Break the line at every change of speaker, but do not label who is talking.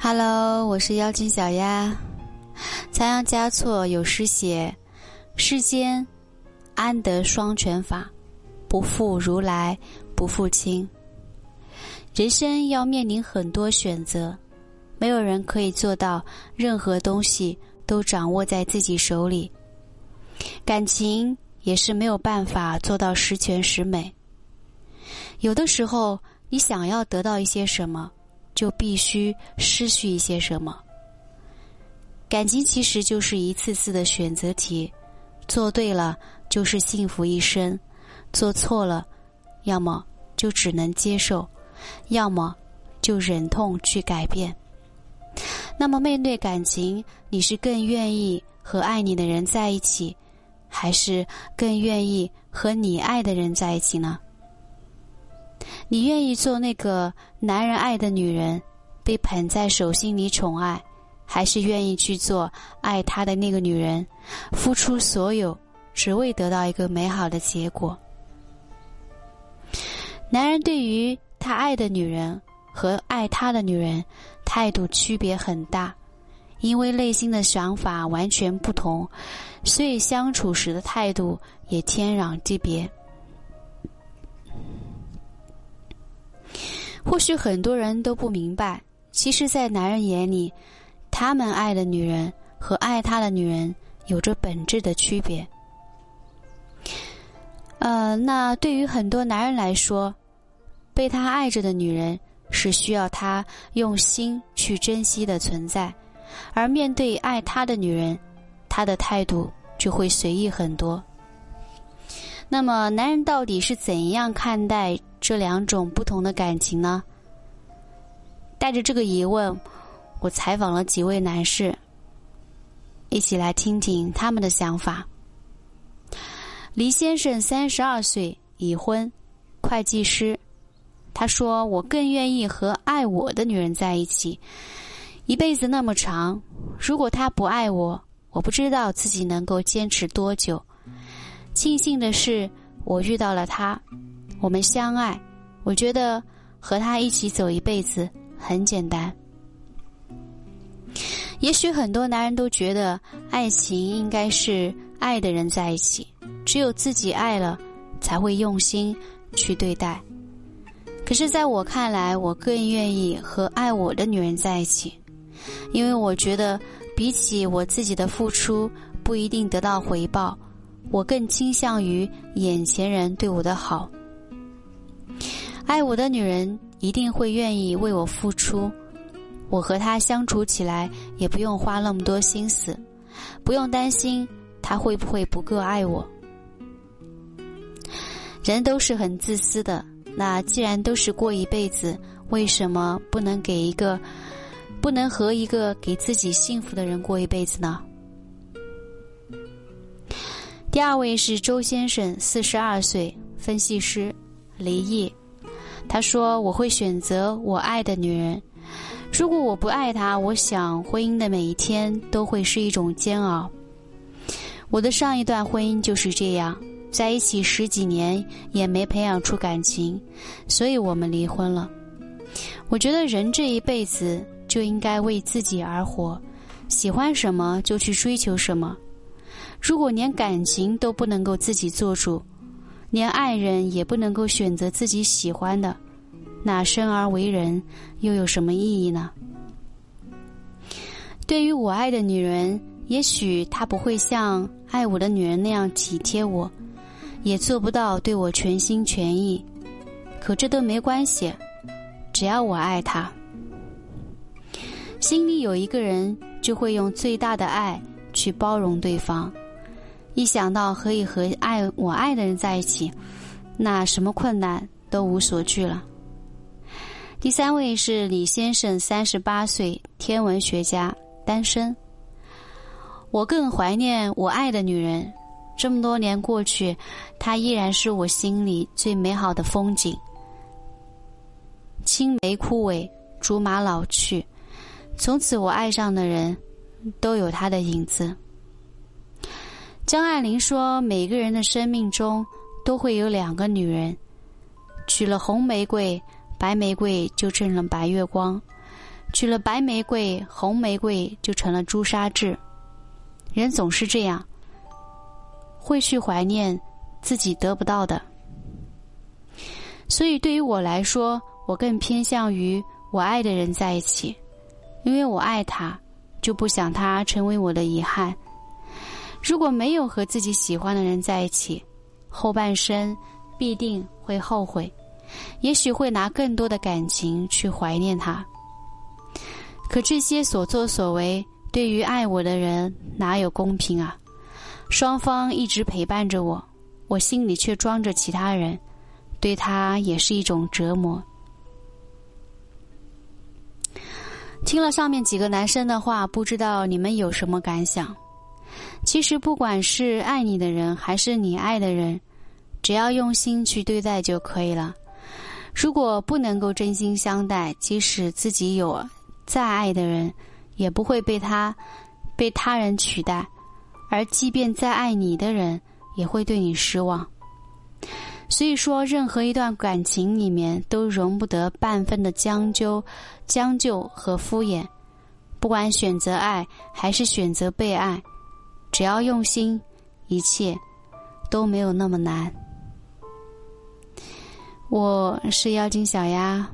Hello，我是妖精小鸭。仓央嘉措有诗写：“世间安得双全法，不负如来不负卿。”人生要面临很多选择，没有人可以做到任何东西都掌握在自己手里。感情也是没有办法做到十全十美。有的时候，你想要得到一些什么，就必须失去一些什么。感情其实就是一次次的选择题，做对了就是幸福一生，做错了，要么就只能接受，要么就忍痛去改变。那么面对感情，你是更愿意和爱你的人在一起，还是更愿意和你爱的人在一起呢？你愿意做那个男人爱的女人，被捧在手心里宠爱？还是愿意去做爱他的那个女人，付出所有，只为得到一个美好的结果。男人对于他爱的女人和爱他的女人态度区别很大，因为内心的想法完全不同，所以相处时的态度也天壤之别。或许很多人都不明白，其实，在男人眼里。他们爱的女人和爱他的女人有着本质的区别。呃，那对于很多男人来说，被他爱着的女人是需要他用心去珍惜的存在，而面对爱他的女人，他的态度就会随意很多。那么，男人到底是怎样看待这两种不同的感情呢？带着这个疑问。我采访了几位男士，一起来听听他们的想法。黎先生三十二岁，已婚，会计师。他说：“我更愿意和爱我的女人在一起，一辈子那么长，如果她不爱我，我不知道自己能够坚持多久。庆幸的是，我遇到了他，我们相爱，我觉得和他一起走一辈子很简单。”也许很多男人都觉得爱情应该是爱的人在一起，只有自己爱了，才会用心去对待。可是，在我看来，我更愿意和爱我的女人在一起，因为我觉得比起我自己的付出不一定得到回报，我更倾向于眼前人对我的好。爱我的女人一定会愿意为我付出。我和他相处起来也不用花那么多心思，不用担心他会不会不够爱我。人都是很自私的，那既然都是过一辈子，为什么不能给一个，不能和一个给自己幸福的人过一辈子呢？第二位是周先生，四十二岁，分析师，离异。他说：“我会选择我爱的女人。”如果我不爱她，我想婚姻的每一天都会是一种煎熬。我的上一段婚姻就是这样，在一起十几年也没培养出感情，所以我们离婚了。我觉得人这一辈子就应该为自己而活，喜欢什么就去追求什么。如果连感情都不能够自己做主，连爱人也不能够选择自己喜欢的。那生而为人又有什么意义呢？对于我爱的女人，也许她不会像爱我的女人那样体贴我，也做不到对我全心全意。可这都没关系，只要我爱她，心里有一个人，就会用最大的爱去包容对方。一想到可以和爱我爱的人在一起，那什么困难都无所惧了。第三位是李先生，三十八岁，天文学家，单身。我更怀念我爱的女人，这么多年过去，她依然是我心里最美好的风景。青梅枯萎，竹马老去，从此我爱上的人，都有她的影子。江爱玲说：“每个人的生命中都会有两个女人，娶了红玫瑰。”白玫瑰就成了白月光，娶了白玫瑰，红玫瑰就成了朱砂痣。人总是这样，会去怀念自己得不到的。所以，对于我来说，我更偏向于我爱的人在一起，因为我爱他，就不想他成为我的遗憾。如果没有和自己喜欢的人在一起，后半生必定会后悔，也许会拿更多的感情去怀念他。可这些所作所为，对于爱我的人哪有公平啊？双方一直陪伴着我，我心里却装着其他人，对他也是一种折磨。听了上面几个男生的话，不知道你们有什么感想？其实，不管是爱你的人还是你爱的人，只要用心去对待就可以了。如果不能够真心相待，即使自己有再爱的人，也不会被他被他人取代；而即便再爱你的人，也会对你失望。所以说，任何一段感情里面都容不得半分的将就、将就和敷衍。不管选择爱还是选择被爱。只要用心，一切都没有那么难。我是妖精小丫，